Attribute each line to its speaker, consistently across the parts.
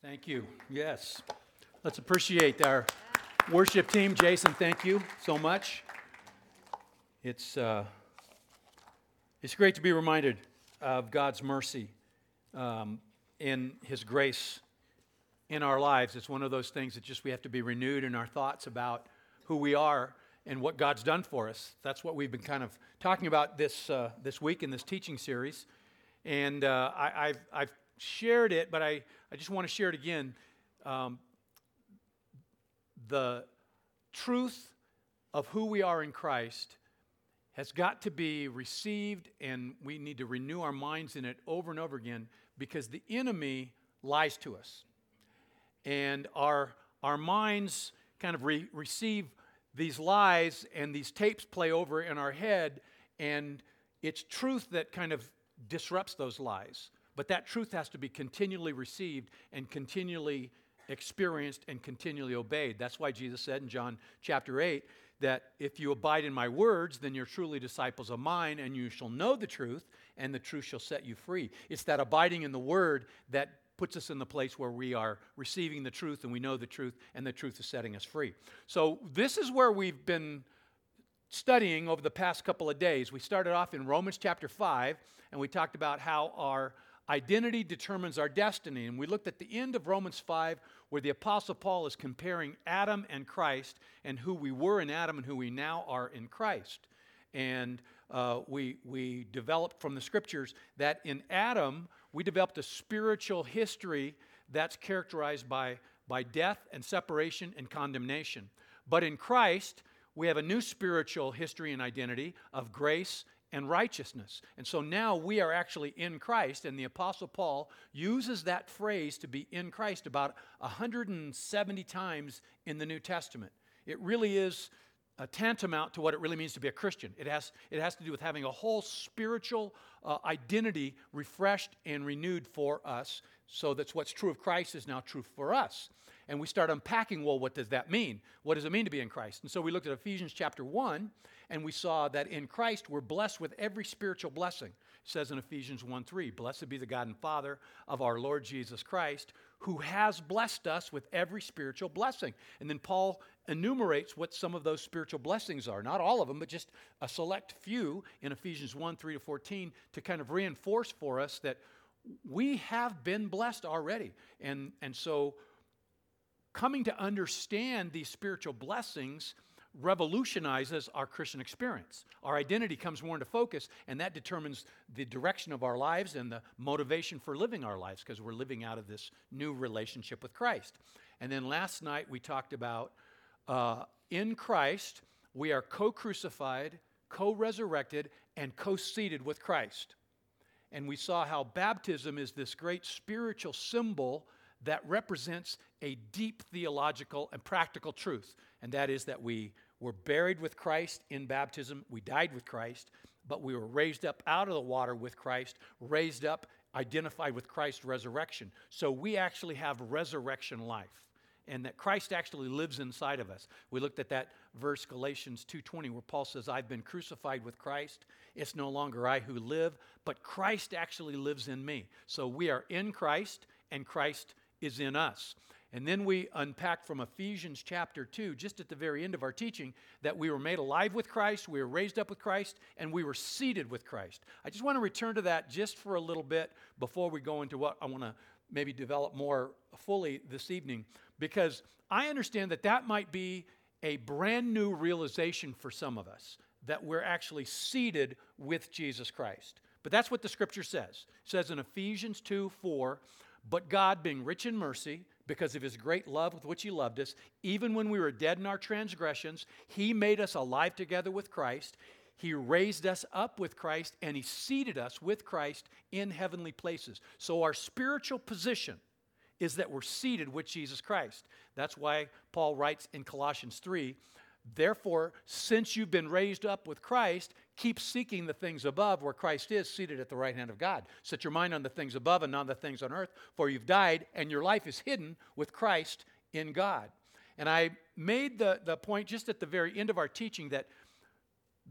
Speaker 1: Thank you. Yes. Let's appreciate our worship team. Jason, thank you so much. It's, uh, it's great to be reminded of God's mercy um, in His grace in our lives. It's one of those things that just we have to be renewed in our thoughts about who we are and what God's done for us. That's what we've been kind of talking about this, uh, this week in this teaching series. And uh, I, have I've shared it, but I, I just want to share it again. Um, the truth of who we are in Christ has got to be received, and we need to renew our minds in it over and over again because the enemy lies to us. And our, our minds kind of re- receive these lies, and these tapes play over in our head, and it's truth that kind of disrupts those lies. But that truth has to be continually received and continually experienced and continually obeyed. That's why Jesus said in John chapter 8 that if you abide in my words, then you're truly disciples of mine, and you shall know the truth, and the truth shall set you free. It's that abiding in the word that puts us in the place where we are receiving the truth and we know the truth, and the truth is setting us free. So, this is where we've been studying over the past couple of days. We started off in Romans chapter 5, and we talked about how our Identity determines our destiny. And we looked at the end of Romans 5, where the Apostle Paul is comparing Adam and Christ and who we were in Adam and who we now are in Christ. And uh, we, we developed from the scriptures that in Adam, we developed a spiritual history that's characterized by, by death and separation and condemnation. But in Christ, we have a new spiritual history and identity of grace and righteousness. And so now we are actually in Christ, and the Apostle Paul uses that phrase to be in Christ about 170 times in the New Testament. It really is a tantamount to what it really means to be a Christian. It has, it has to do with having a whole spiritual uh, identity refreshed and renewed for us, so that's what's true of Christ is now true for us and we start unpacking well, what does that mean? What does it mean to be in Christ? And so we looked at Ephesians chapter 1, and we saw that in Christ we're blessed with every spiritual blessing. It says in Ephesians 1 3, Blessed be the God and Father of our Lord Jesus Christ, who has blessed us with every spiritual blessing. And then Paul enumerates what some of those spiritual blessings are. Not all of them, but just a select few in Ephesians 1 3 to 14 to kind of reinforce for us that we have been blessed already. And, and so coming to understand these spiritual blessings revolutionizes our Christian experience. Our identity comes more into focus, and that determines the direction of our lives and the motivation for living our lives because we're living out of this new relationship with Christ. And then last night we talked about uh, in Christ, we are co crucified, co resurrected, and co seated with Christ. And we saw how baptism is this great spiritual symbol that represents a deep theological and practical truth, and that is that we were buried with Christ in baptism, we died with Christ, but we were raised up out of the water with Christ, raised up, identified with Christ's resurrection. So we actually have resurrection life and that Christ actually lives inside of us. We looked at that verse Galatians 2:20 where Paul says I've been crucified with Christ. It's no longer I who live, but Christ actually lives in me. So we are in Christ and Christ is in us. And then we unpack from Ephesians chapter 2, just at the very end of our teaching, that we were made alive with Christ, we were raised up with Christ, and we were seated with Christ. I just want to return to that just for a little bit before we go into what I want to maybe develop more fully this evening, because I understand that that might be a brand new realization for some of us, that we're actually seated with Jesus Christ. But that's what the scripture says. It says in Ephesians 2 4, but God, being rich in mercy, because of his great love with which he loved us, even when we were dead in our transgressions, he made us alive together with Christ. He raised us up with Christ and he seated us with Christ in heavenly places. So our spiritual position is that we're seated with Jesus Christ. That's why Paul writes in Colossians 3 Therefore, since you've been raised up with Christ, keep seeking the things above where Christ is seated at the right hand of God. Set your mind on the things above and not on the things on earth, for you've died and your life is hidden with Christ in God. And I made the, the point just at the very end of our teaching that,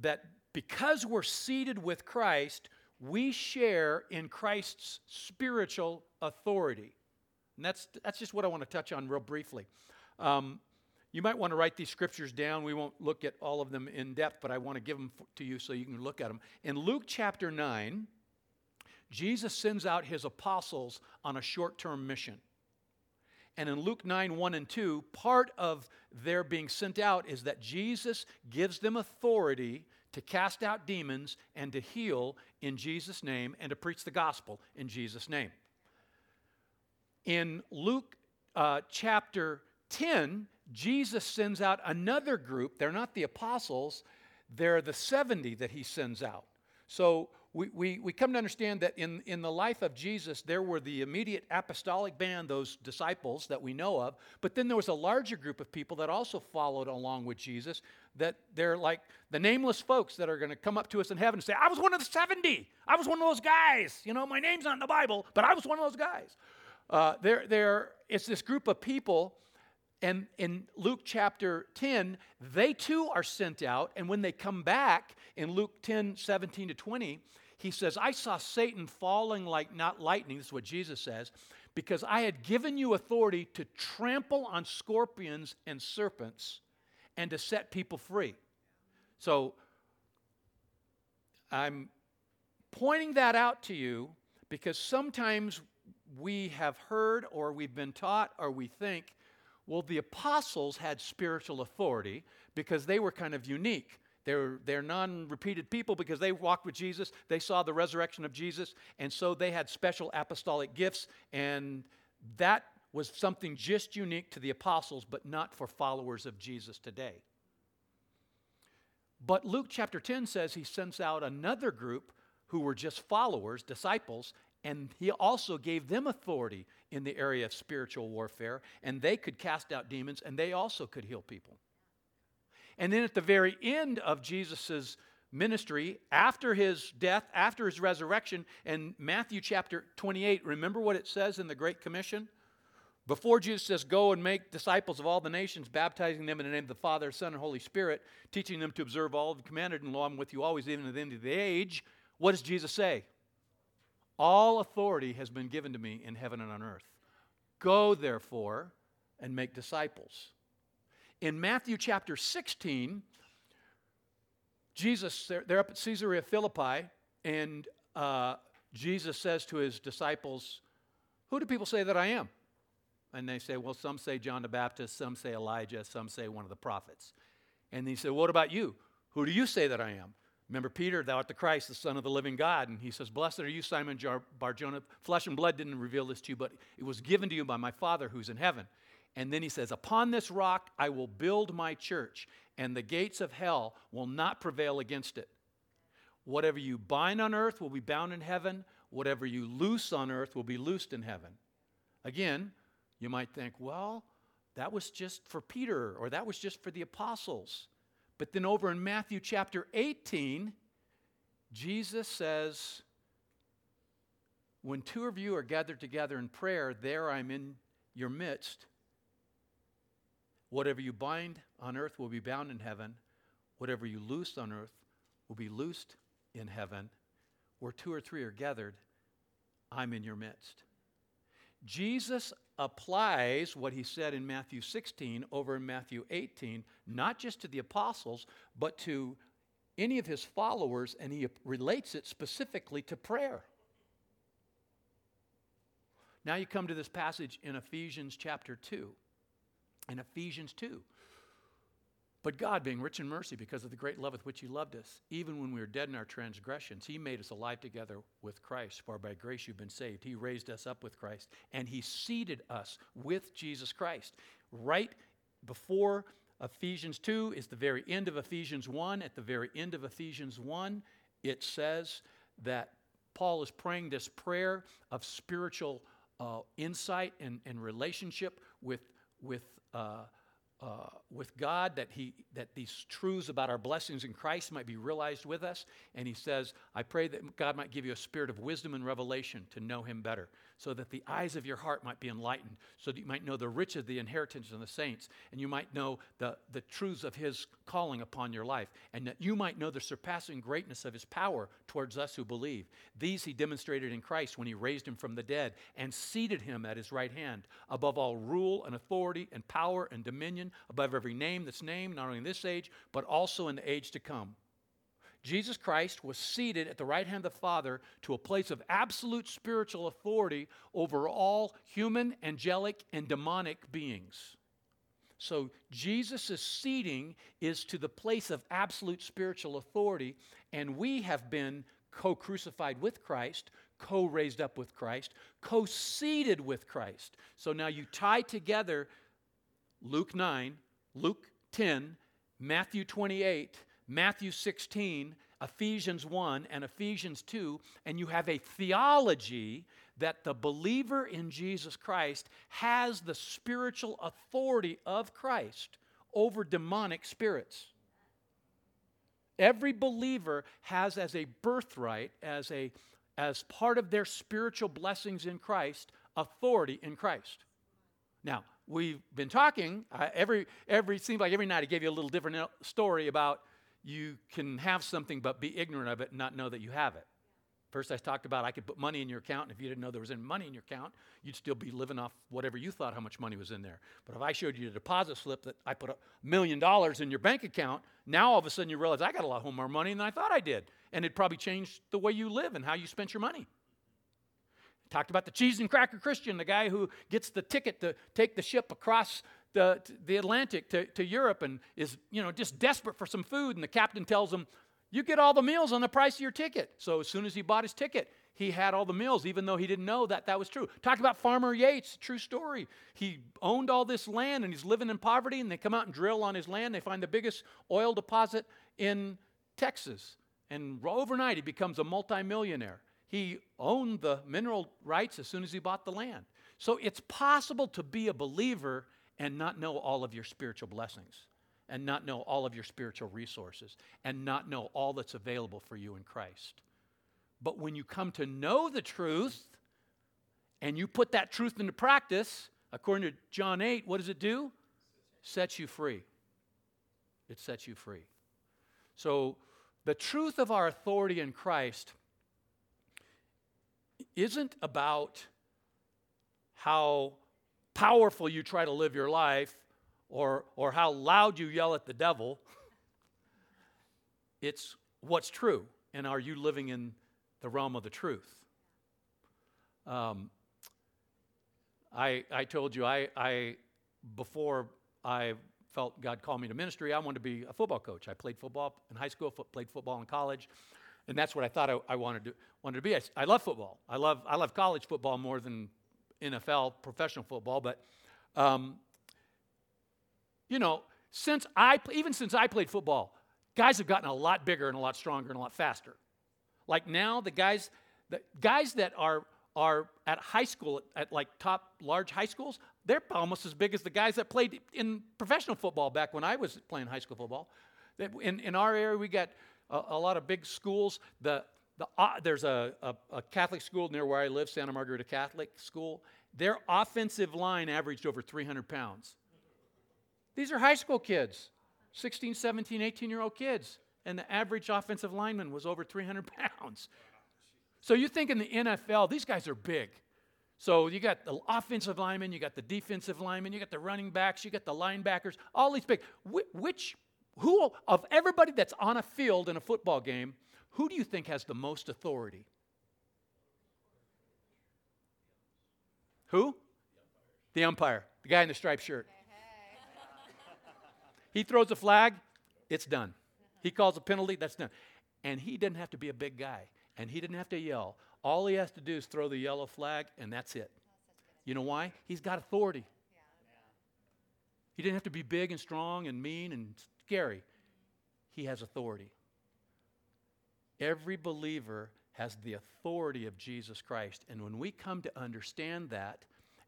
Speaker 1: that because we're seated with Christ, we share in Christ's spiritual authority. And that's, that's just what I want to touch on real briefly. Um, you might want to write these scriptures down. We won't look at all of them in depth, but I want to give them to you so you can look at them. In Luke chapter 9, Jesus sends out his apostles on a short term mission. And in Luke 9, 1 and 2, part of their being sent out is that Jesus gives them authority to cast out demons and to heal in Jesus' name and to preach the gospel in Jesus' name. In Luke uh, chapter 10, Jesus sends out another group. They're not the apostles, they're the 70 that he sends out. So we, we, we come to understand that in, in the life of Jesus, there were the immediate apostolic band, those disciples that we know of, but then there was a larger group of people that also followed along with Jesus, that they're like the nameless folks that are going to come up to us in heaven and say, I was one of the 70. I was one of those guys. You know, my name's not in the Bible, but I was one of those guys. Uh, there, there, it's this group of people and in Luke chapter 10, they too are sent out. And when they come back in Luke 10 17 to 20, he says, I saw Satan falling like not lightning. This is what Jesus says, because I had given you authority to trample on scorpions and serpents and to set people free. So I'm pointing that out to you because sometimes we have heard or we've been taught or we think well, the apostles had spiritual authority because they were kind of unique. They're, they're non repeated people because they walked with Jesus. They saw the resurrection of Jesus. And so they had special apostolic gifts. And that was something just unique to the apostles, but not for followers of Jesus today. But Luke chapter 10 says he sends out another group who were just followers, disciples, and he also gave them authority in the area of spiritual warfare, and they could cast out demons, and they also could heal people. And then at the very end of Jesus' ministry, after his death, after his resurrection, in Matthew chapter 28, remember what it says in the Great Commission? Before Jesus says, Go and make disciples of all the nations, baptizing them in the name of the Father, Son, and Holy Spirit, teaching them to observe all the commanded, and lo, I'm with you always, even to the end of the age. What does Jesus say? All authority has been given to me in heaven and on earth. Go, therefore, and make disciples. In Matthew chapter 16, Jesus, they're, they're up at Caesarea Philippi, and uh, Jesus says to his disciples, Who do people say that I am? And they say, Well, some say John the Baptist, some say Elijah, some say one of the prophets. And he said, What about you? Who do you say that I am? Remember Peter, thou art the Christ, the Son of the living God. And he says, Blessed are you, Simon Barjona. Flesh and blood didn't reveal this to you, but it was given to you by my Father who's in heaven. And then he says, Upon this rock I will build my church, and the gates of hell will not prevail against it. Whatever you bind on earth will be bound in heaven. Whatever you loose on earth will be loosed in heaven. Again, you might think, well, that was just for Peter, or that was just for the apostles. But then over in Matthew chapter 18, Jesus says, When two of you are gathered together in prayer, there I'm in your midst. Whatever you bind on earth will be bound in heaven. Whatever you loose on earth will be loosed in heaven. Where two or three are gathered, I'm in your midst. Jesus applies what he said in Matthew 16 over in Matthew 18, not just to the apostles, but to any of his followers, and he relates it specifically to prayer. Now you come to this passage in Ephesians chapter 2. In Ephesians 2, but God, being rich in mercy because of the great love with which He loved us, even when we were dead in our transgressions, He made us alive together with Christ. For by grace you've been saved. He raised us up with Christ, and He seated us with Jesus Christ. Right before Ephesians 2 is the very end of Ephesians 1. At the very end of Ephesians 1, it says that Paul is praying this prayer of spiritual uh, insight and, and relationship with, with uh, uh, with God, that, he, that these truths about our blessings in Christ might be realized with us. And he says, I pray that God might give you a spirit of wisdom and revelation to know him better. so that the eyes of your heart might be enlightened, so that you might know the riches of the inheritance of the saints, and you might know the, the truths of his calling upon your life, and that you might know the surpassing greatness of his power towards us who believe. These he demonstrated in Christ when he raised him from the dead and seated him at his right hand, above all rule and authority and power and dominion, above every name that's named, not only in this age, but also in the age to come. Jesus Christ was seated at the right hand of the Father to a place of absolute spiritual authority over all human, angelic, and demonic beings. So Jesus' seating is to the place of absolute spiritual authority, and we have been co crucified with Christ, co raised up with Christ, co seated with Christ. So now you tie together Luke 9, Luke 10, Matthew 28, Matthew 16, Ephesians 1, and Ephesians 2, and you have a theology that the believer in Jesus Christ has the spiritual authority of Christ over demonic spirits. Every believer has as a birthright, as, a, as part of their spiritual blessings in Christ, authority in Christ. Now, we've been talking, uh, every, every, seems like every night I gave you a little different story about you can have something but be ignorant of it and not know that you have it. First, I talked about I could put money in your account, and if you didn't know there was any money in your account, you'd still be living off whatever you thought how much money was in there. But if I showed you a deposit slip that I put a million dollars in your bank account, now all of a sudden you realize I got a lot more money than I thought I did. And it probably changed the way you live and how you spent your money. Talked about the cheese and cracker Christian, the guy who gets the ticket to take the ship across the, the Atlantic to, to Europe and is, you know, just desperate for some food. And the captain tells him, you get all the meals on the price of your ticket. So as soon as he bought his ticket, he had all the meals, even though he didn't know that that was true. Talked about Farmer Yates, true story. He owned all this land and he's living in poverty, and they come out and drill on his land. They find the biggest oil deposit in Texas. And overnight, he becomes a multimillionaire. He owned the mineral rights as soon as he bought the land. So it's possible to be a believer and not know all of your spiritual blessings and not know all of your spiritual resources and not know all that's available for you in Christ. But when you come to know the truth and you put that truth into practice, according to John 8, what does it do? Sets you free. It sets you free. So, the truth of our authority in Christ isn't about how powerful you try to live your life or, or how loud you yell at the devil. It's what's true. And are you living in the realm of the truth? Um, I, I told you, I, I, before I felt God called me to ministry, I wanted to be a football coach. I played football in high school, played football in college, and that's what I thought I, I wanted, to, wanted to be. I, I love football. I love, I love college football more than NFL, professional football, but um, you know, since I even since I played football, guys have gotten a lot bigger and a lot stronger and a lot faster. Like now, the guys, the guys that are are at high school at, like top large high schools, they're almost as big as the guys that played in professional football back when I was playing high school football. In, in our area, we got a, a lot of big schools. The the, uh, there's a, a, a, Catholic school near where I live, Santa Margarita Catholic School. Their offensive line averaged over 300 pounds. These are high school kids, 16, 17, 18 year old kids. And the average offensive lineman was over 300 pounds. So you think in the NFL, these guys are big. So you got the offensive linemen, you got the defensive linemen, you got the running backs, you got the linebackers, all these big. Which, who of everybody that's on a field in a football game, who do you think has the most authority? Who? The umpire, the guy in the striped shirt. he throws a flag, it's done. He calls a penalty, that's done. And he doesn't have to be a big guy, and he didn't have to yell. All he has to do is throw the yellow flag, and that's it. You know why? He's got authority. He didn't have to be big and strong and mean and scary. He has authority. Every believer has the authority of Jesus Christ. And when we come to understand that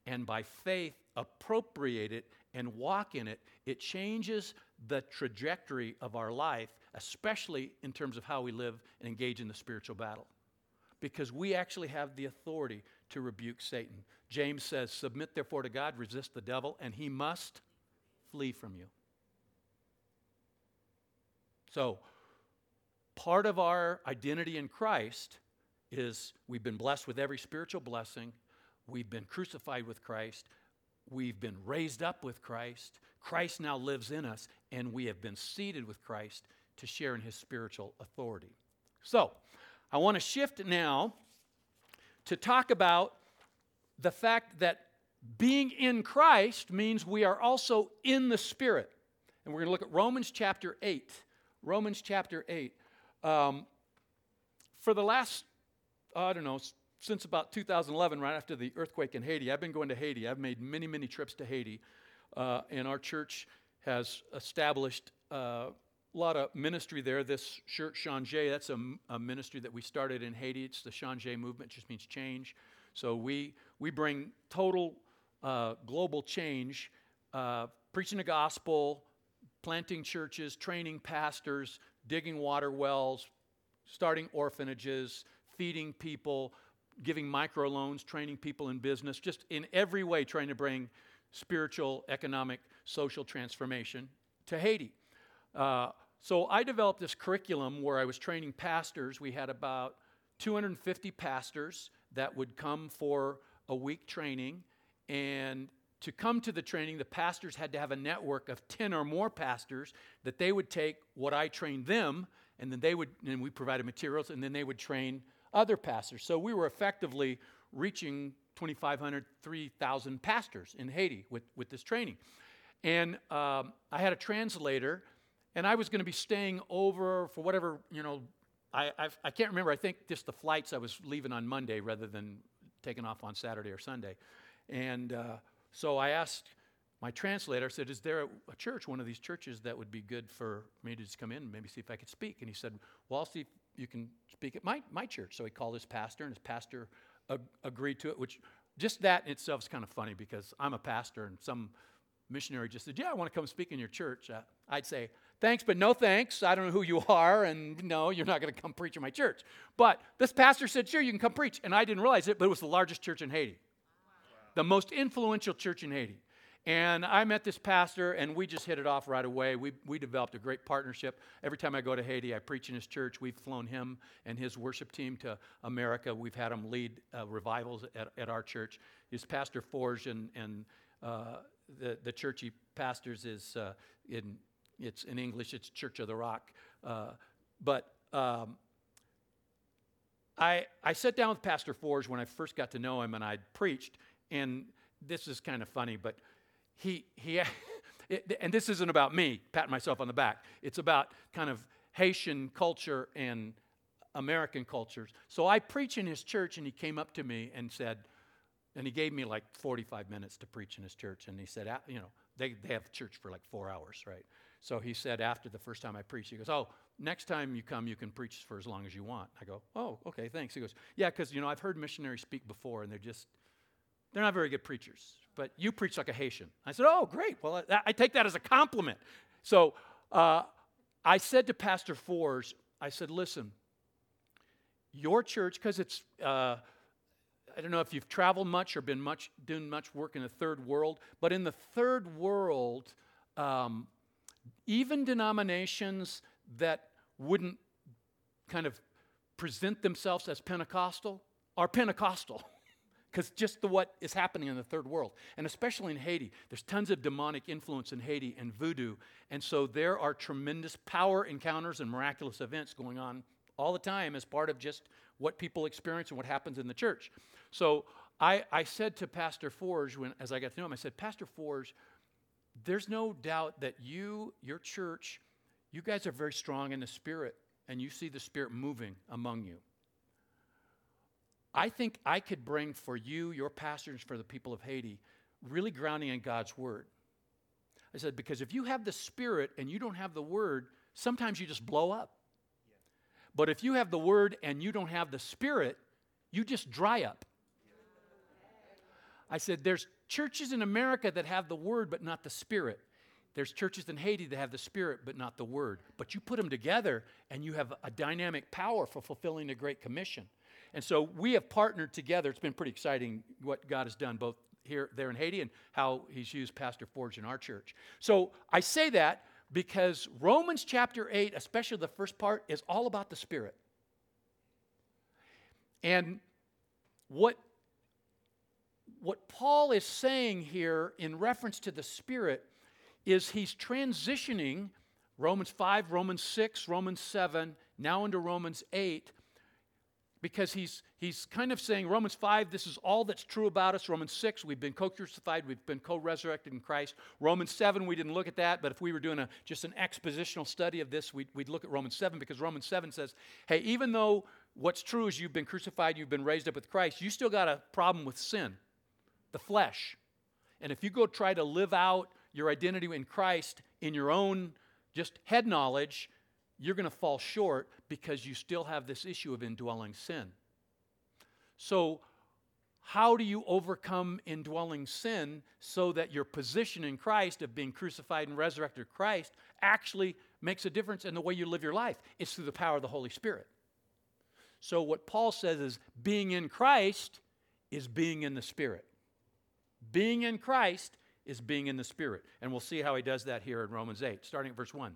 Speaker 1: and by faith appropriate it and walk in it, it changes the trajectory of our life, especially in terms of how we live and engage in the spiritual battle. because we actually have the authority to rebuke Satan. James says, Submit therefore to God, resist the devil, and he must flee from you. So, part of our identity in Christ is we've been blessed with every spiritual blessing, we've been crucified with Christ, we've been raised up with Christ, Christ now lives in us, and we have been seated with Christ to share in his spiritual authority. So, I want to shift now to talk about the fact that being in Christ means we are also in the Spirit. And we're going to look at Romans chapter 8. Romans chapter 8. Um, for the last, I don't know, since about 2011, right after the earthquake in Haiti, I've been going to Haiti. I've made many, many trips to Haiti. Uh, and our church has established uh, a lot of ministry there. This church, Changé, that's a, a, ministry that we started in Haiti. It's the Changé movement, just means change. So we, we bring total uh, global change, uh, preaching the gospel, planting churches, training pastors, digging water wells, starting orphanages, feeding people, giving microloans, training people in business, just in every way trying to bring spiritual, economic, social transformation to Haiti. Uh, so I developed this curriculum where I was training pastors. We had about 250 pastors that would come for a week training. And to come to the training, the pastors had to have a network of 10 or more pastors that they would take what I trained them, and then they would, and we provided materials, and then they would train other pastors. So we were effectively reaching 2,500, 3,000 pastors in Haiti with, with this training. And um, I had a translator and I was going to be staying over for whatever, you know, I, I've, I can not remember. I think just the flights I was leaving on Monday rather than taking off on Saturday or Sunday. And uh, so I asked my translator, I said, Is there a, a, church, one of these churches, that would be good for me to just come in and maybe see if I could speak? And he said, Well, I'll see if you can speak at my, my church. So he called his pastor, and his pastor ag- agreed to it, which just that in itself is kind of funny because I'm a pastor, and some missionary just said, Yeah, I want to come speak in your church. Uh, I'd say, Thanks, but no thanks. I don't know who you are, and no, you're not going to come preach in my church. But this pastor said, Sure, you can come preach. And I didn't realize it, but it was the largest church in Haiti, the most influential church in Haiti. And I met this pastor, and we just hit it off right away. We, we developed a great partnership. Every time I go to Haiti, I preach in his church. We've flown him and his worship team to America. We've had him lead uh, revivals at, at our church. His Pastor Forge, and, and uh, the, the church he pastors is uh, in it's in English, it's Church of the Rock. Uh, but um, I, I sat down with Pastor Forge when I first got to know him and I'd preached. And this is kind of funny, but he, he and this isn't about me patting myself on the back. It's about kind of Haitian culture and American cultures. So I preach in his church, and he came up to me and said, and he gave me like 45 minutes to preach in his church. And he said, you know, they, they have church for like four hours, right? So he said after the first time I preached, he goes, Oh, next time you come, you can preach for as long as you want. I go, Oh, okay, thanks. He goes, Yeah, because, you know, I've heard missionaries speak before and they're just, they're not very good preachers, but you preach like a Haitian. I said, Oh, great. Well, I, I take that as a compliment. So uh, I said to Pastor Forge, I said, Listen, your church, because it's, uh, I don't know if you've traveled much or been much doing much work in the third world, but in the third world, um, even denominations that wouldn't kind of present themselves as Pentecostal are Pentecostal. Because just the what is happening in the third world, and especially in Haiti, there's tons of demonic influence in Haiti and voodoo, and so there are tremendous power encounters and miraculous events going on all the time as part of just what people experience and what happens in the church. So I, I said to Pastor Forge when as I got to know him, I said, Pastor Forge, there's no doubt that you, your church, you guys are very strong in the Spirit and you see the Spirit moving among you. I think I could bring for you, your pastors, for the people of Haiti, really grounding in God's Word. I said, because if you have the Spirit and you don't have the Word, sometimes you just blow up. But if you have the Word and you don't have the Spirit, you just dry up. I said, there's churches in America that have the word but not the spirit. There's churches in Haiti that have the spirit but not the word. But you put them together and you have a dynamic power for fulfilling the Great Commission. And so we have partnered together. It's been pretty exciting what God has done, both here, there in Haiti, and how He's used Pastor Forge in our church. So I say that because Romans chapter 8, especially the first part, is all about the Spirit. And what, what Paul is saying here in reference to the Spirit is he's transitioning Romans 5, Romans 6, Romans 7, now into Romans 8, because he's, he's kind of saying Romans 5, this is all that's true about us. Romans 6, we've been co crucified, we've been co resurrected in Christ. Romans 7, we didn't look at that, but if we were doing a, just an expositional study of this, we'd, we'd look at Romans 7 because Romans 7 says, hey, even though what's true is you've been crucified, you've been raised up with Christ, you still got a problem with sin, the flesh. And if you go try to live out your identity in Christ in your own just head knowledge, you're going to fall short because you still have this issue of indwelling sin. So, how do you overcome indwelling sin so that your position in Christ of being crucified and resurrected Christ actually makes a difference in the way you live your life? It's through the power of the Holy Spirit. So, what Paul says is being in Christ is being in the Spirit. Being in Christ is being in the Spirit. And we'll see how he does that here in Romans 8, starting at verse 1.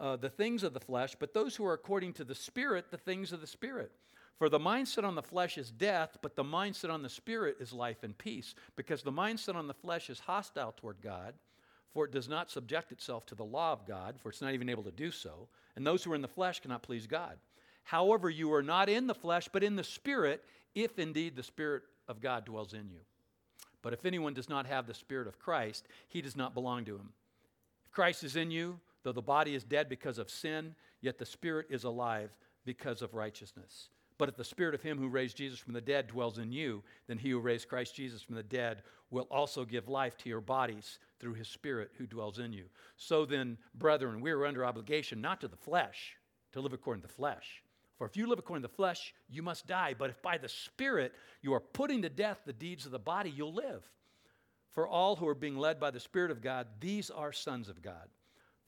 Speaker 1: uh, the things of the flesh, but those who are according to the Spirit, the things of the Spirit. For the mindset on the flesh is death, but the mindset on the Spirit is life and peace, because the mindset on the flesh is hostile toward God, for it does not subject itself to the law of God, for it's not even able to do so. And those who are in the flesh cannot please God. However, you are not in the flesh, but in the Spirit, if indeed the Spirit of God dwells in you. But if anyone does not have the Spirit of Christ, he does not belong to him. If Christ is in you, Though the body is dead because of sin, yet the spirit is alive because of righteousness. But if the spirit of him who raised Jesus from the dead dwells in you, then he who raised Christ Jesus from the dead will also give life to your bodies through his spirit who dwells in you. So then, brethren, we are under obligation not to the flesh, to live according to the flesh. For if you live according to the flesh, you must die. But if by the Spirit you are putting to death the deeds of the body, you'll live. For all who are being led by the Spirit of God, these are sons of God.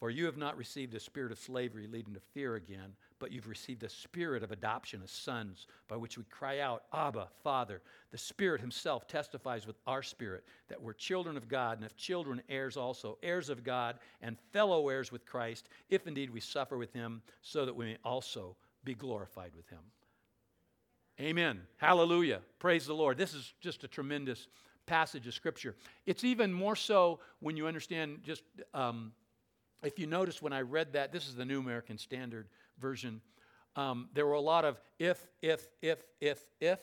Speaker 1: For you have not received a spirit of slavery leading to fear again, but you've received a spirit of adoption as sons, by which we cry out, Abba, Father. The Spirit Himself testifies with our spirit that we're children of God, and if children, heirs also, heirs of God, and fellow heirs with Christ, if indeed we suffer with Him, so that we may also be glorified with Him. Amen. Hallelujah. Praise the Lord. This is just a tremendous passage of Scripture. It's even more so when you understand just. Um, if you notice when I read that, this is the New American Standard Version, um, there were a lot of if, if, if, if, if.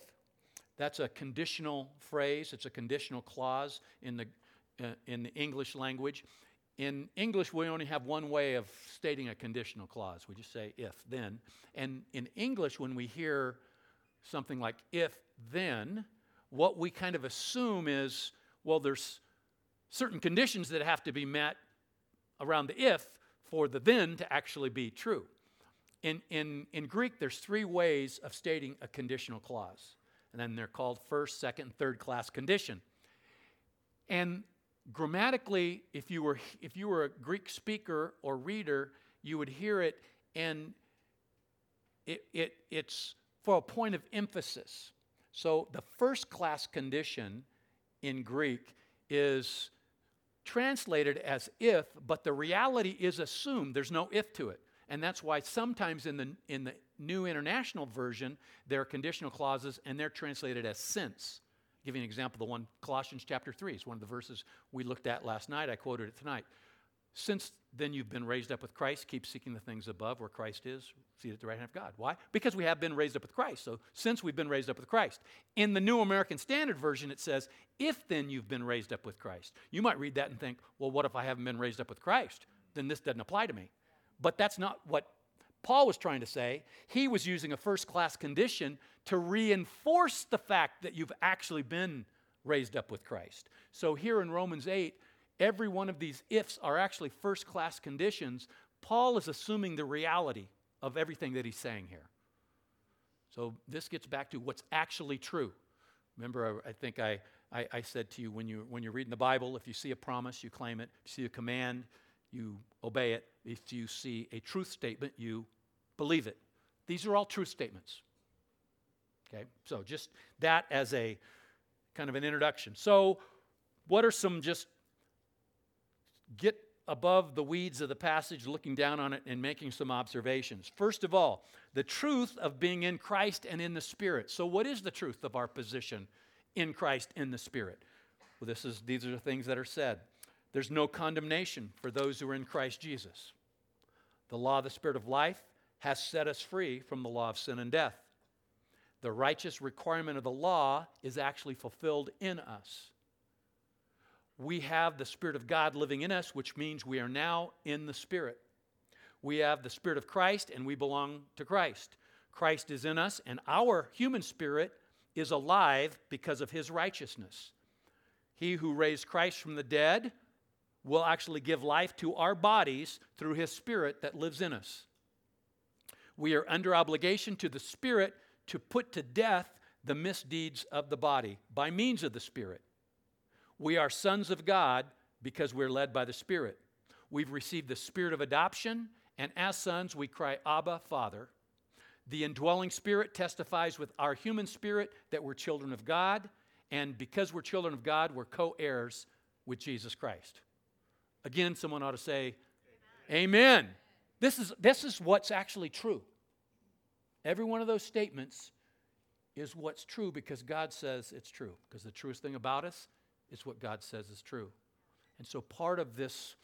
Speaker 1: That's a conditional phrase, it's a conditional clause in the, uh, in the English language. In English, we only have one way of stating a conditional clause. We just say if, then. And in English, when we hear something like if, then, what we kind of assume is well, there's certain conditions that have to be met around the if for the then to actually be true. In, in, in Greek, there's three ways of stating a conditional clause, and then they're called first, second, third class condition. And grammatically, if you were, if you were a Greek speaker or reader, you would hear it, and it, it, it's for a point of emphasis. So the first class condition in Greek is translated as if, but the reality is assumed. There's no if to it. And that's why sometimes in the, in the New International Version, there are conditional clauses and they're translated as since. I'll give you an example. The one, Colossians chapter 3, is one of the verses we looked at last night. I quoted it tonight. Since then you've been raised up with Christ, keep seeking the things above where Christ is, seated at the right hand of God. Why? Because we have been raised up with Christ. So since we've been raised up with Christ. In the New American Standard Version, it says, if then you've been raised up with Christ. You might read that and think, well, what if I haven't been raised up with Christ? Then this doesn't apply to me. But that's not what Paul was trying to say. He was using a first class condition to reinforce the fact that you've actually been raised up with Christ. So here in Romans 8, every one of these ifs are actually first class conditions. Paul is assuming the reality of everything that he's saying here. So this gets back to what's actually true. Remember, I, I think I, I, I, said to you when, you when you're reading the Bible, if you see a promise, you claim it. If you see a command, you obey it. If you see a truth statement, you believe it. These are all truth statements. Okay, so just that as a kind of an introduction. So, what are some just get above the weeds of the passage, looking down on it and making some observations? First of all, the truth of being in Christ and in the Spirit. So, what is the truth of our position in Christ in the Spirit? Well, this is, these are the things that are said. There's no condemnation for those who are in Christ Jesus. The law of the Spirit of life has set us free from the law of sin and death. The righteous requirement of the law is actually fulfilled in us. We have the Spirit of God living in us, which means we are now in the Spirit. We have the Spirit of Christ, and we belong to Christ. Christ is in us, and our human spirit is alive because of his righteousness. He who raised Christ from the dead will actually give life to our bodies through his spirit that lives in us. We are under obligation to the spirit to put to death the misdeeds of the body by means of the spirit. We are sons of God because we're led by the spirit. We've received the spirit of adoption, and as sons, we cry, Abba, Father. The indwelling spirit testifies with our human spirit that we're children of God, and because we're children of God, we're co heirs with Jesus Christ. Again, someone ought to say, Amen. Amen. This, is, this is what's actually true. Every one of those statements is what's true because God says it's true. Because the truest thing about us is what God says is true. And so part of this,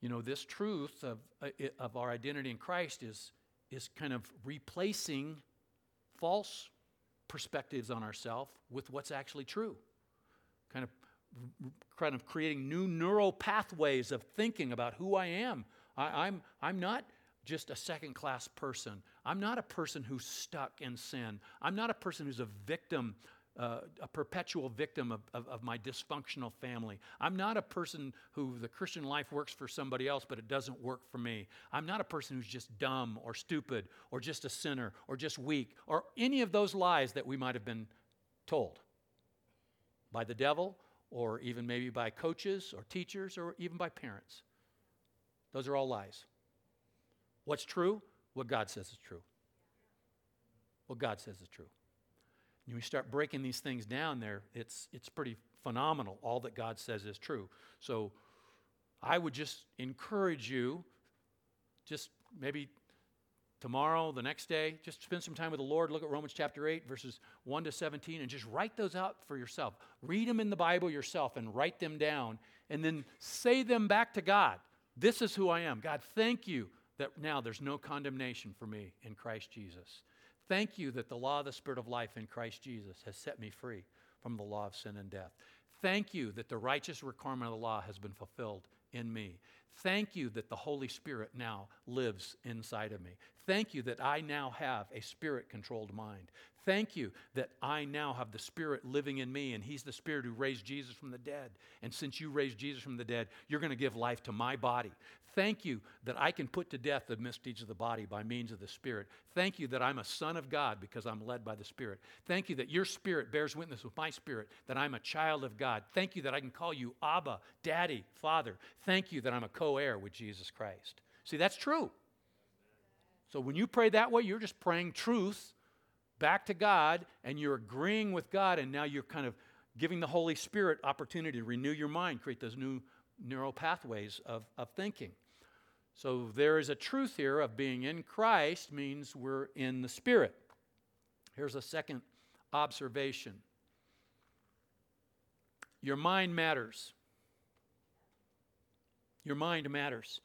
Speaker 1: you know, this truth of, uh, of our identity in Christ is, is kind of replacing false perspectives on ourselves with what's actually true. Kind of kind of creating new neural pathways of thinking about who I am. I, I'm, I'm not just a second class person. I'm not a person who's stuck in sin. I'm not a person who's a victim, uh, a perpetual victim of, of, of, my dysfunctional family. I'm not a person who the Christian life works for somebody else, but it doesn't work for me. I'm not a person who's just dumb or stupid or just a sinner or just weak or any of those lies that we might have been told by the devil or even maybe by coaches or teachers or even by parents. Those are all lies. What's true? What God says is true. What God says is true. And you start breaking these things down there, it's, it's pretty phenomenal. All that God says is true. So I would just encourage you, just maybe tomorrow, the next day, just spend some time with the Lord. Look at Romans chapter 8, verses 1 to 17, and just write those out for yourself. Read them in the Bible yourself and write them down, and then say them back to God. This is who I am. God, thank you that now there's no condemnation for me in Christ Jesus. Thank you that the law of the Spirit of life in Christ Jesus has set me free from the law of sin and death. Thank you that the righteous requirement of the law has been fulfilled in me. Thank you that the Holy Spirit now lives inside of me. Thank you that I now have a spirit controlled mind. Thank you that I now have the Spirit living in me, and He's the Spirit who raised Jesus from the dead. And since you raised Jesus from the dead, you're going to give life to my body. Thank you that I can put to death the misdeeds of the body by means of the Spirit. Thank you that I'm a son of God because I'm led by the Spirit. Thank you that your Spirit bears witness with my Spirit that I'm a child of God. Thank you that I can call you Abba, Daddy, Father. Thank you that I'm a co heir with Jesus Christ. See, that's true. So when you pray that way, you're just praying truth back to God and you're agreeing with God, and now you're kind of giving the Holy Spirit opportunity to renew your mind, create those new neural pathways of, of thinking. So there is a truth here of being in Christ means we're in the Spirit. Here's a second observation your mind matters. Your mind matters.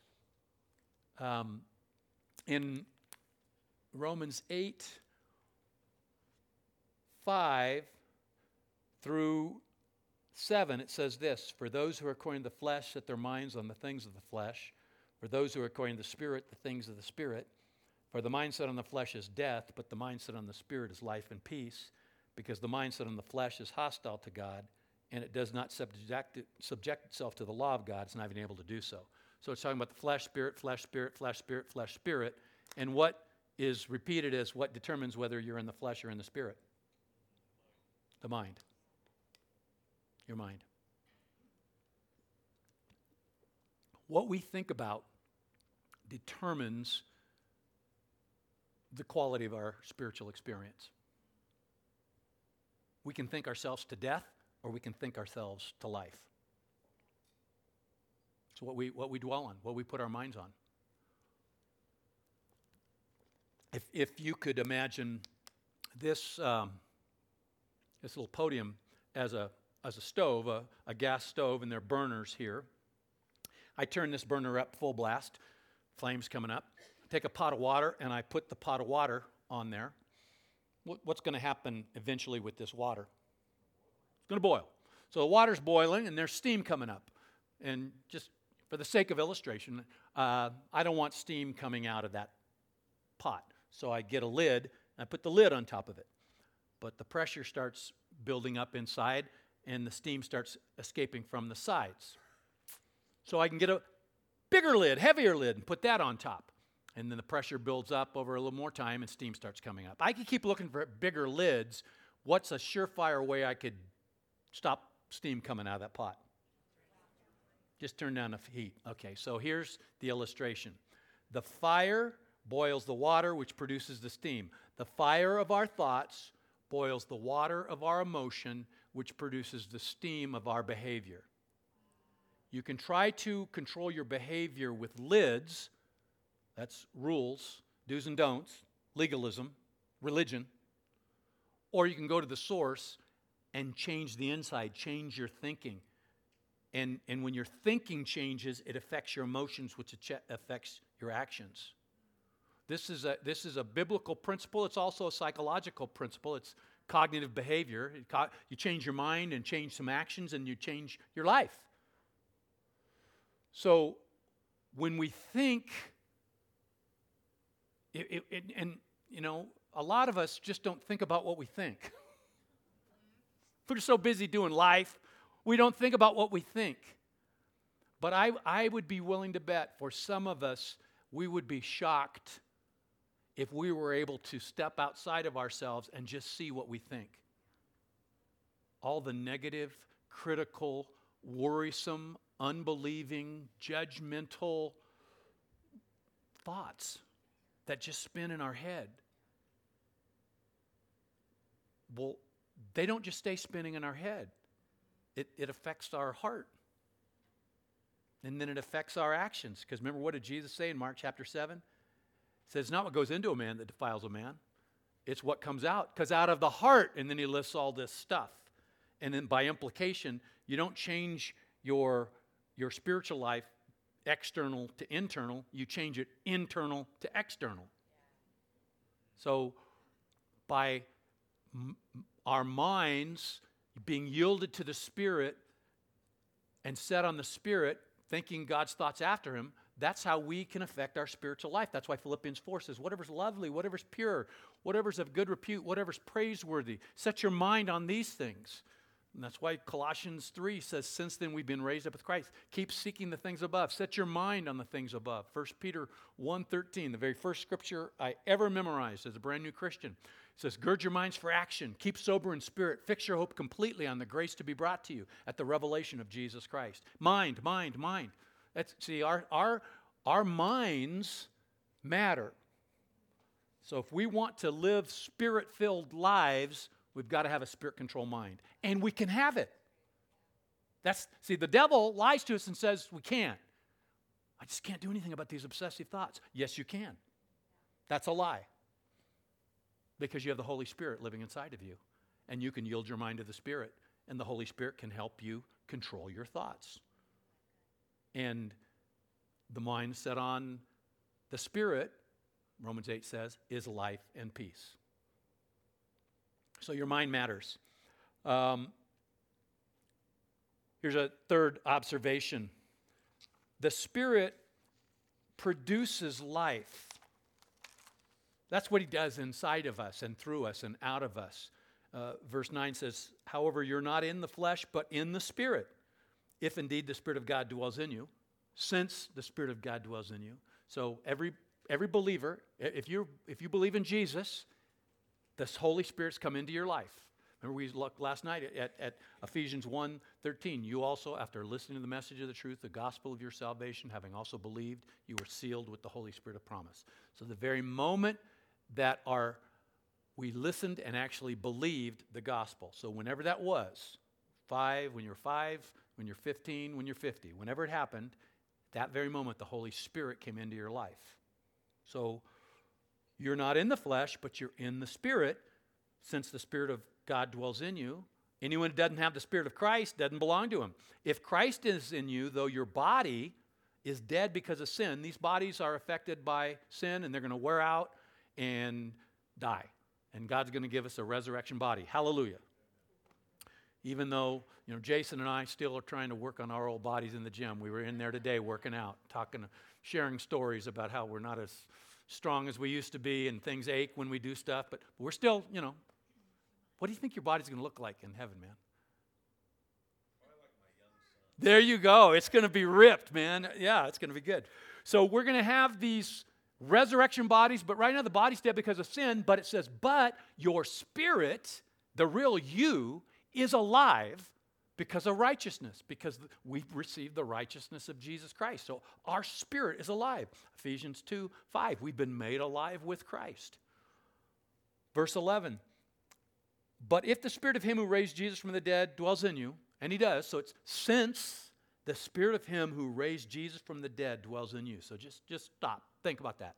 Speaker 1: Um, in Romans 8, 5 through 7, it says this For those who are according to the flesh set their minds on the things of the flesh, for those who are according to the Spirit, the things of the Spirit. For the mindset on the flesh is death, but the mindset on the spirit is life and peace, because the mindset on the flesh is hostile to God, and it does not subject, it, subject itself to the law of God. It's not even able to do so. So it's talking about the flesh, spirit, flesh, spirit, flesh, spirit, flesh, spirit, and what is repeated as what determines whether you're in the flesh or in the spirit? The mind. Your mind. What we think about determines the quality of our spiritual experience. We can think ourselves to death or we can think ourselves to life. It's what we, what we dwell on, what we put our minds on. If, if you could imagine this, um, this little podium as a, as a stove, a, a gas stove, and there are burners here. I turn this burner up full blast, flames coming up take a pot of water and I put the pot of water on there. What's going to happen eventually with this water? It's going to boil. So the water's boiling and there's steam coming up. And just for the sake of illustration, uh, I don't want steam coming out of that pot. So I get a lid and I put the lid on top of it. But the pressure starts building up inside and the steam starts escaping from the sides. So I can get a bigger lid, heavier lid, and put that on top. And then the pressure builds up over a little more time and steam starts coming up. I could keep looking for bigger lids. What's a surefire way I could stop steam coming out of that pot? Just turn down the heat. Okay, so here's the illustration the fire boils the water, which produces the steam. The fire of our thoughts boils the water of our emotion, which produces the steam of our behavior. You can try to control your behavior with lids that's rules, do's and don'ts, legalism, religion. Or you can go to the source and change the inside, change your thinking. And, and when your thinking changes, it affects your emotions, which affects your actions. This is, a, this is a biblical principle. It's also a psychological principle. It's cognitive behavior. You change your mind and change some actions, and you change your life. So when we think it, it, it, and, you know, a lot of us just don't think about what we think. We're so busy doing life, we don't think about what we think. But I, I would be willing to bet for some of us, we would be shocked if we were able to step outside of ourselves and just see what we think. All the negative, critical, worrisome, unbelieving, judgmental thoughts that just spin in our head. Well, they don't just stay spinning in our head, it, it affects our heart. And then it affects our actions. Because remember, what did Jesus say in Mark chapter 7? It says, Not what goes into a man that defiles a man, it's what comes out. Because out of the heart, and then he lists all this stuff. And then by implication, you don't change your, your spiritual life external to internal, you change it internal to external. So, by m- our minds being yielded to the Spirit and set on the Spirit, thinking God's thoughts after Him, that's how we can affect our spiritual life. That's why Philippians 4 says, whatever's lovely, whatever's pure, whatever's of good repute, whatever's praiseworthy, set your mind on these things. And that's why Colossians 3 says, Since then we've been raised up with Christ. Keep seeking the things above. Set your mind on the things above. 1 Peter 1.13, the very first scripture I ever memorized as a brand new Christian, says, Gird your minds for action. Keep sober in spirit. Fix your hope completely on the grace to be brought to you at the revelation of Jesus Christ. Mind, mind, mind. That's, see, our, our, our minds matter. So if we want to live spirit filled lives, We've got to have a spirit control mind. And we can have it. That's see, the devil lies to us and says we can't. I just can't do anything about these obsessive thoughts. Yes, you can. That's a lie. Because you have the Holy Spirit living inside of you. And you can yield your mind to the Spirit, and the Holy Spirit can help you control your thoughts. And the mind set on the Spirit, Romans 8 says, is life and peace. So your mind matters. Um, here's a third observation the Spirit produces life. That's what he does inside of us and through us and out of us. Uh, verse 9 says, However, you're not in the flesh, but in the Spirit, if indeed the Spirit of God dwells in you, since the Spirit of God dwells in you. So every, every believer, if, you if you believe in Jesus, the Holy Spirit's come into your life. Remember, we looked last night at, at Ephesians 1 13. You also, after listening to the message of the truth, the gospel of your salvation, having also believed, you were sealed with the Holy Spirit of promise. So, the very moment that our we listened and actually believed the gospel. So, whenever that was, five, when you're five, when you're 15, when you're 50, whenever it happened, that very moment the Holy Spirit came into your life. So, you're not in the flesh, but you're in the Spirit, since the Spirit of God dwells in you. Anyone who doesn't have the Spirit of Christ doesn't belong to him. If Christ is in you, though your body is dead because of sin, these bodies are affected by sin and they're going to wear out and die and God's going to give us a resurrection body. Hallelujah. Even though, you know, Jason and I still are trying to work on our old bodies in the gym. We were in there today working out, talking, sharing stories about how we're not as strong as we used to be and things ache when we do stuff, but we're still, you know, what do you think your body's going to look like in heaven, man? There you go. It's going to be ripped, man. Yeah, it's going to be good. So we're going to have these resurrection bodies, but right now the body's dead because of sin. But it says, but your spirit, the real you, is alive because of righteousness, because we've received the righteousness of Jesus Christ. So our spirit is alive. Ephesians 2 5, we've been made alive with Christ. Verse 11, but if the spirit of him who raised Jesus from the dead dwells in you, and he does, so it's since the spirit of him who raised Jesus from the dead dwells in you. So just, just stop. Think about that.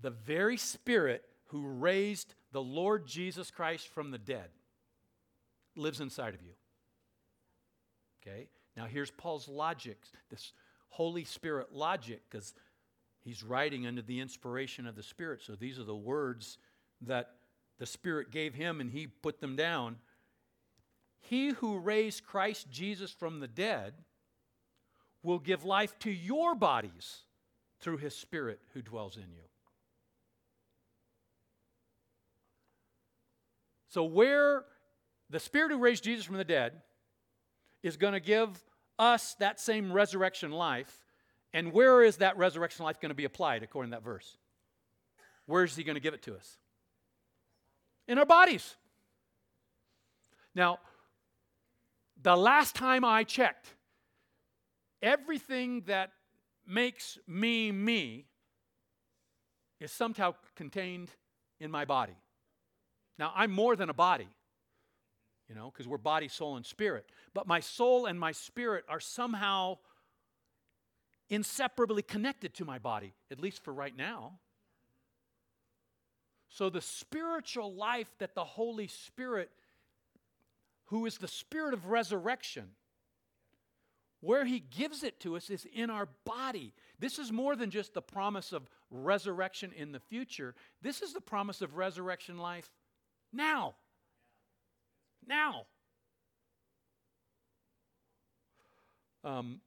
Speaker 1: The very spirit who raised the Lord Jesus Christ from the dead lives inside of you. Okay? Now here's Paul's logic, this Holy Spirit logic, because he's writing under the inspiration of the Spirit. So these are the words that the Spirit gave him and he put them down. He who raised Christ Jesus from the dead will give life to your bodies through his Spirit who dwells in you. So, where the Spirit who raised Jesus from the dead is going to give us that same resurrection life, and where is that resurrection life going to be applied according to that verse? Where is he going to give it to us? In our bodies. Now, the last time I checked, everything that makes me me is somehow contained in my body. Now, I'm more than a body, you know, because we're body, soul, and spirit. But my soul and my spirit are somehow inseparably connected to my body, at least for right now. So, the spiritual life that the Holy Spirit, who is the spirit of resurrection, where he gives it to us is in our body. This is more than just the promise of resurrection in the future. This is the promise of resurrection life now. Now. Um,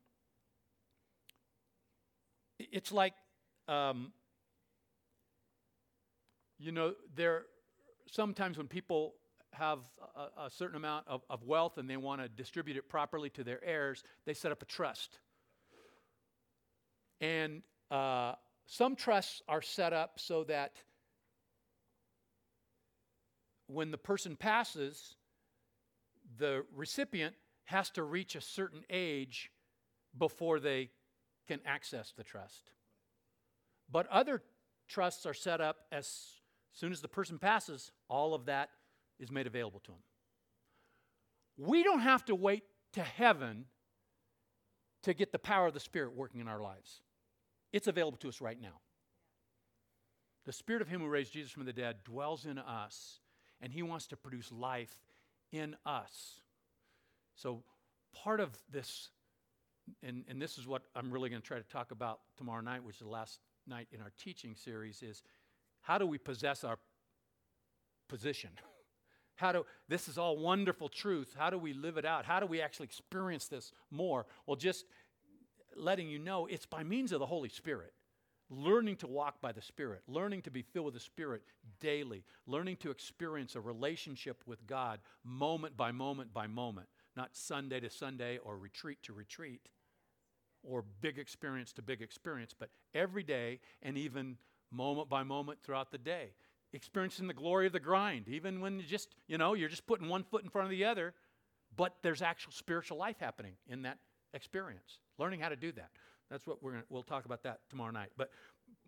Speaker 1: it's like, um, you know, there sometimes when people have a, a certain amount of, of wealth and they want to distribute it properly to their heirs, they set up a trust. And uh, some trusts are set up so that when the person passes, the recipient has to reach a certain age before they can access the trust. But other trusts are set up as soon as the person passes, all of that is made available to them. We don't have to wait to heaven to get the power of the Spirit working in our lives. It's available to us right now. The Spirit of Him who raised Jesus from the dead dwells in us, and He wants to produce life in us. So, part of this, and, and this is what I'm really going to try to talk about tomorrow night, which is the last night in our teaching series, is how do we possess our position? How do this is all wonderful truth. How do we live it out? How do we actually experience this more? Well, just letting you know it's by means of the Holy Spirit. Learning to walk by the Spirit, learning to be filled with the Spirit daily, learning to experience a relationship with God moment by moment by moment, not Sunday to Sunday or retreat to retreat or big experience to big experience, but every day and even moment by moment throughout the day. Experiencing the glory of the grind, even when you just, you know, you're just putting one foot in front of the other, but there's actual spiritual life happening in that experience. Learning how to do that. That's what we're to, we'll talk about that tomorrow night. But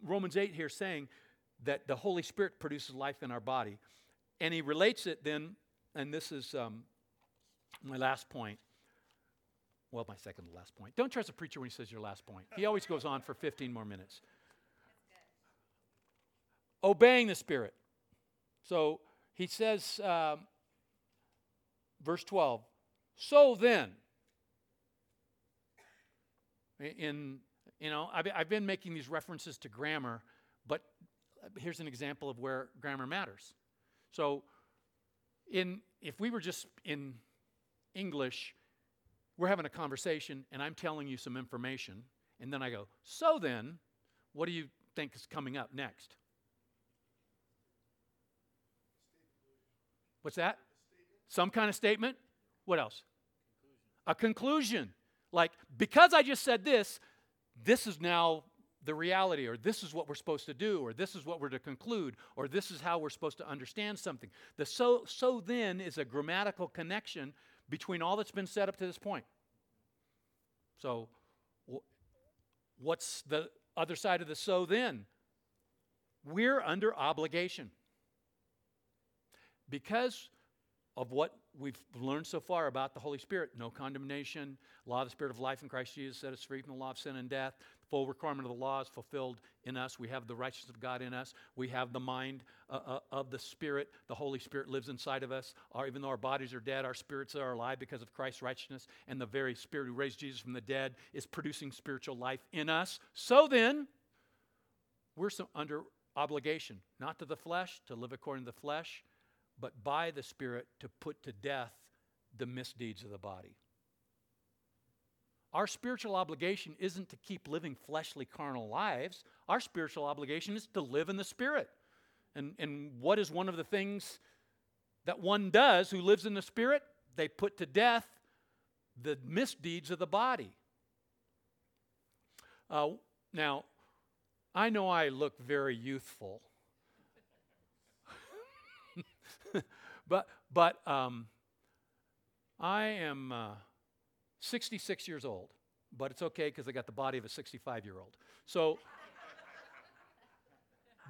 Speaker 1: Romans 8 here saying that the Holy Spirit produces life in our body. And he relates it then, and this is um, my last point. Well, my second to last point. Don't trust a preacher when he says your last point. He always goes on for 15 more minutes. Obeying the Spirit. So he says, um, verse 12, so then, in you know I've, I've been making these references to grammar but uh, here's an example of where grammar matters. So in if we were just in english we're having a conversation and i'm telling you some information and then i go so then what do you think is coming up next? What's that? Some kind of statement? What else? A conclusion like, because I just said this, this is now the reality, or this is what we're supposed to do, or this is what we're to conclude, or this is how we're supposed to understand something. The so, so then is a grammatical connection between all that's been said up to this point. So, what's the other side of the so then? We're under obligation. Because of what we've learned so far about the Holy Spirit no condemnation, law of the Spirit of life in Christ Jesus set us free from the law of sin and death. The full requirement of the law is fulfilled in us. We have the righteousness of God in us. We have the mind uh, uh, of the Spirit. The Holy Spirit lives inside of us. Our, even though our bodies are dead, our spirits are alive because of Christ's righteousness. And the very Spirit who raised Jesus from the dead is producing spiritual life in us. So then, we're under obligation, not to the flesh, to live according to the flesh but by the Spirit to put to death the misdeeds of the body. Our spiritual obligation isn't to keep living fleshly, carnal lives. Our spiritual obligation is to live in the Spirit. And, and what is one of the things that one does who lives in the Spirit? They put to death the misdeeds of the body. Uh, now, I know I look very youthful but but um, I am uh, 66 years old, but it's okay because I got the body of a 65 year old. So,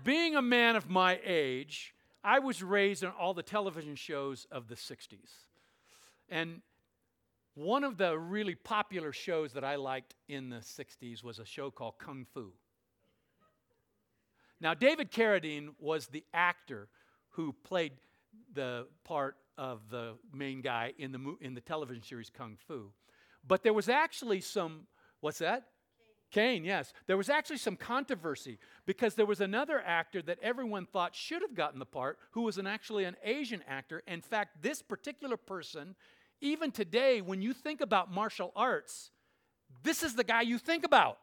Speaker 1: being a man of my age, I was raised on all the television shows of the 60s. And one of the really popular shows that I liked in the 60s was a show called Kung Fu. Now, David Carradine was the actor who played the part of the main guy in the, in the television series Kung Fu. But there was actually some, what's that? Caine, yes. There was actually some controversy because there was another actor that everyone thought should have gotten the part who was an, actually an Asian actor. In fact, this particular person, even today, when you think about martial arts, this is the guy you think about.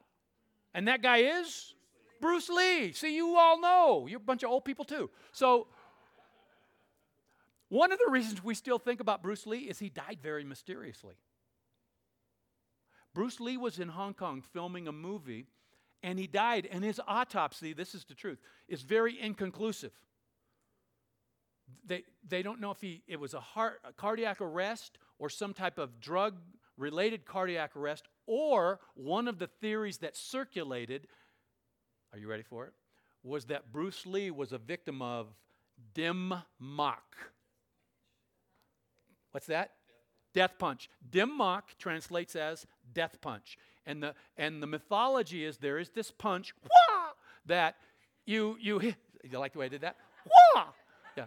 Speaker 1: And that guy is Bruce Lee. See, you all know. You're a bunch of old people too. So, one of the reasons we still think about Bruce Lee is he died very mysteriously. Bruce Lee was in Hong Kong filming a movie and he died, and his autopsy, this is the truth, is very inconclusive. They, they don't know if he, it was a, heart, a cardiac arrest or some type of drug related cardiac arrest, or one of the theories that circulated, are you ready for it? Was that Bruce Lee was a victim of dim mak. What's that? Death punch. Dim mak translates as death punch. And the, and the mythology is there is this punch wah, that you, you, hit. you like the way I did that? Wah! Yeah.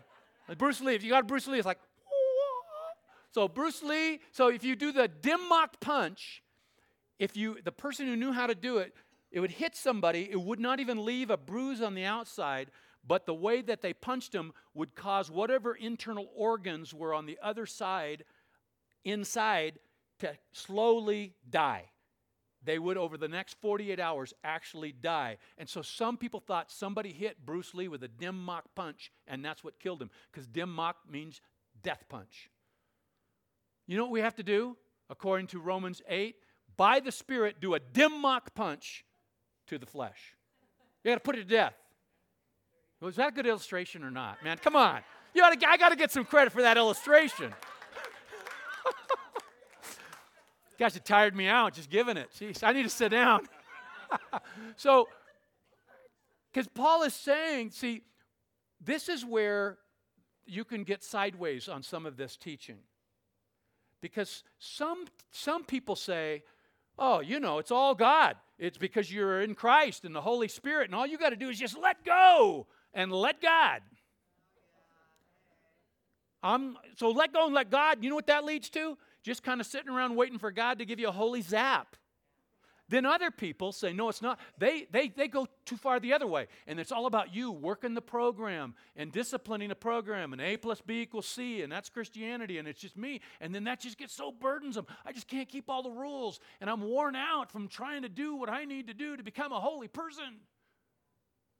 Speaker 1: Bruce Lee, if you got Bruce Lee, it's like, wah. So Bruce Lee, so if you do the dim mak punch, if you, the person who knew how to do it, it would hit somebody, it would not even leave a bruise on the outside, but the way that they punched him would cause whatever internal organs were on the other side, inside, to slowly die. they would, over the next 48 hours, actually die. And so some people thought somebody hit Bruce Lee with a dim mak punch, and that's what killed him, because dim mak means death punch. You know what we have to do, according to Romans 8? By the Spirit, do a dim mak punch to the flesh. You got to put it to death. Was that a good illustration or not? Man, come on. You gotta, I got to get some credit for that illustration. Gosh, it tired me out just giving it. Jeez, I need to sit down. so, because Paul is saying, see, this is where you can get sideways on some of this teaching. Because some, some people say, oh, you know, it's all God. It's because you're in Christ and the Holy Spirit, and all you got to do is just let go and let God. I'm, so let go and let God. You know what that leads to? just kind of sitting around waiting for God to give you a holy zap. Then other people say, no, it's not. They, they, they go too far the other way. And it's all about you working the program and disciplining the program. And A plus B equals C. And that's Christianity. And it's just me. And then that just gets so burdensome. I just can't keep all the rules. And I'm worn out from trying to do what I need to do to become a holy person.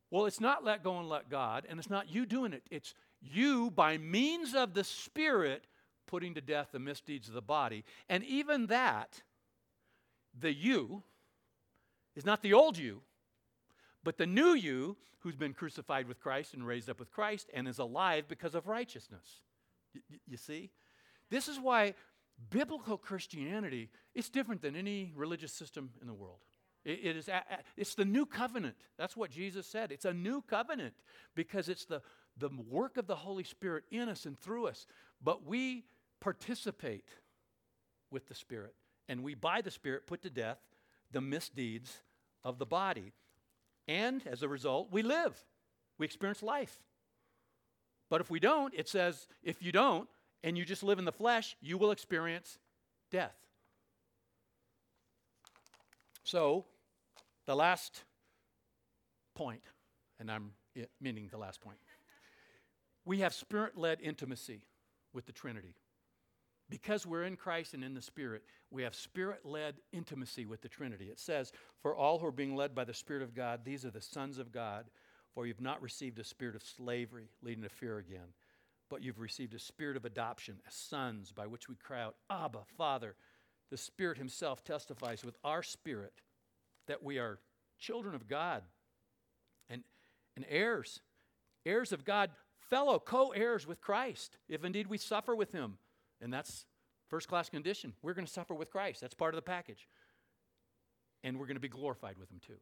Speaker 1: Well, it's not let go and let God. And it's not you doing it. It's you, by means of the Spirit, putting to death the misdeeds of the body. And even that, the you, is not the old you, but the new you who's been crucified with Christ and raised up with Christ and is alive because of righteousness. Y- you see? This is why biblical Christianity is different than any religious system in the world. It, it is it's the new covenant. That's what Jesus said. It's a new covenant because it's the, the work of the Holy Spirit in us and through us. But we participate with the Spirit. And we, by the Spirit, put to death the misdeeds of the body. And as a result, we live. We experience life. But if we don't, it says, if you don't, and you just live in the flesh, you will experience death. So, the last point, and I'm meaning the last point, we have spirit led intimacy with the Trinity. Because we're in Christ and in the Spirit, we have spirit led intimacy with the Trinity. It says, For all who are being led by the Spirit of God, these are the sons of God. For you've not received a spirit of slavery, leading to fear again, but you've received a spirit of adoption as sons, by which we cry out, Abba, Father. The Spirit Himself testifies with our spirit that we are children of God and, and heirs, heirs of God, fellow co heirs with Christ, if indeed we suffer with Him and that's first class condition. We're going to suffer with Christ. That's part of the package. And we're going to be glorified with Him too.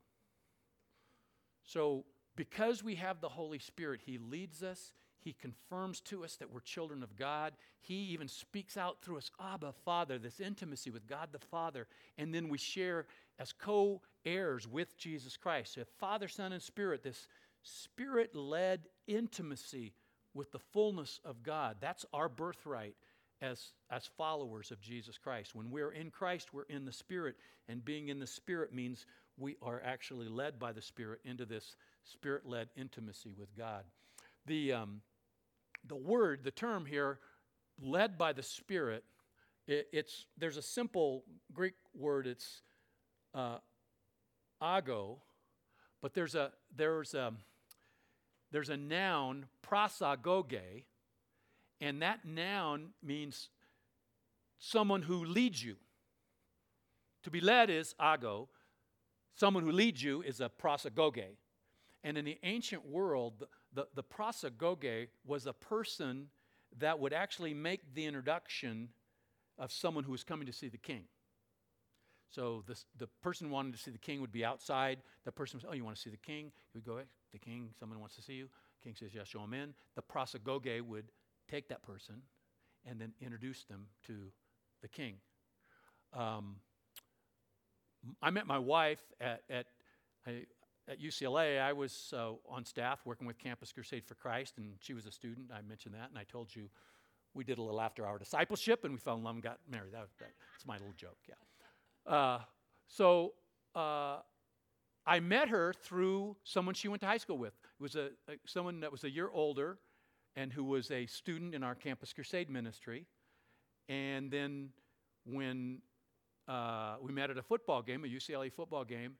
Speaker 1: So, because we have the Holy Spirit, He leads us. He confirms to us that we're children of God. He even speaks out through us, Abba, Father, this intimacy with God the Father. And then we share as co heirs with Jesus Christ. So, Father, Son, and Spirit, this spirit led intimacy with the fullness of God. That's our birthright as, as followers of Jesus Christ. When we're in Christ, we're in the Spirit, and being in the Spirit means we are actually led by the Spirit into this Spirit led intimacy with God. The, um, the word, the term here, led by the Spirit, it, it's, there's a simple Greek word, it's uh, ago, but there's a, there's a, there's a noun, prosagoge, and that noun means someone who leads you. To be led is ago. Someone who leads you is a prosagoge. And in the ancient world, the, the, the prosagoge was a person that would actually make the introduction of someone who was coming to see the king. So this, the person wanted to see the king would be outside. The person was, oh, you want to see the king? He would go, hey, the king, someone wants to see you. King says, yes, show him in. The prosagoge would take that person and then introduce them to the king. Um, I met my wife at, at, at UCLA. I was uh, on staff working with Campus Crusade for Christ, and she was a student. I mentioned that, and I told you we did a little after hour discipleship, and we fell in love and got married. That, that, that's my little joke, yeah. Uh, so uh, I met her through someone she went to high school with. It was a, a someone that was a year older and who was a student in our Campus Crusade ministry. And then when uh, we met at a football game, a UCLA football game.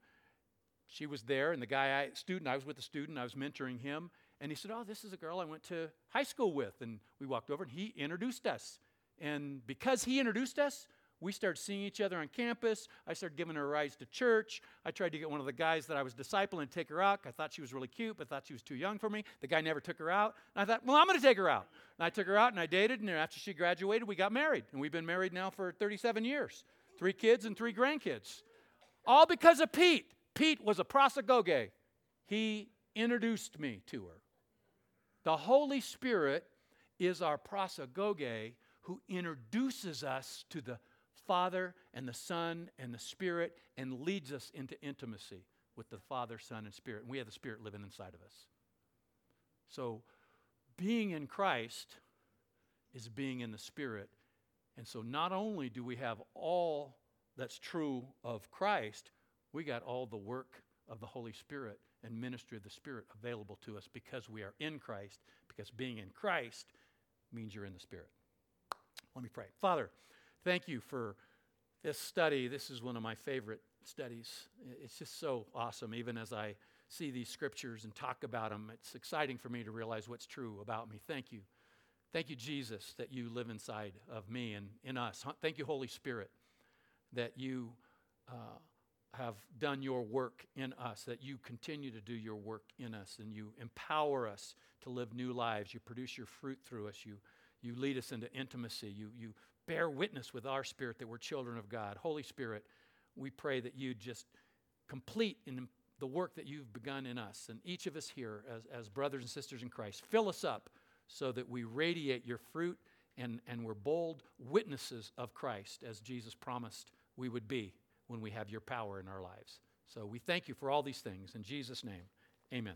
Speaker 1: She was there, and the guy, I, student, I was with the student, I was mentoring him, and he said, Oh, this is a girl I went to high school with. And we walked over, and he introduced us. And because he introduced us, we started seeing each other on campus. I started giving her rides to church. I tried to get one of the guys that I was discipling to take her out. I thought she was really cute, but thought she was too young for me. The guy never took her out. And I thought, well, I'm going to take her out. And I took her out and I dated. And after she graduated, we got married. And we've been married now for 37 years three kids and three grandkids. All because of Pete. Pete was a prosagoge. He introduced me to her. The Holy Spirit is our prosagoge who introduces us to the Father and the Son and the Spirit and leads us into intimacy with the Father, Son, and Spirit. And we have the Spirit living inside of us. So, being in Christ is being in the Spirit. And so, not only do we have all that's true of Christ, we got all the work of the Holy Spirit and ministry of the Spirit available to us because we are in Christ, because being in Christ means you're in the Spirit. Let me pray. Father, thank you for this study. This is one of my favorite studies. It's just so awesome, even as I see these scriptures and talk about them. It's exciting for me to realize what's true about me. Thank you. Thank you, Jesus, that you live inside of me and in us. Thank you, Holy Spirit, that you uh, have done your work in us, that you continue to do your work in us, and you empower us to live new lives. You produce your fruit through us. You you lead us into intimacy. You, you bear witness with our spirit that we're children of God. Holy Spirit, we pray that you just complete in the work that you've begun in us and each of us here as, as brothers and sisters in Christ. Fill us up so that we radiate your fruit and, and we're bold witnesses of Christ as Jesus promised we would be when we have your power in our lives. So we thank you for all these things. In Jesus' name, amen.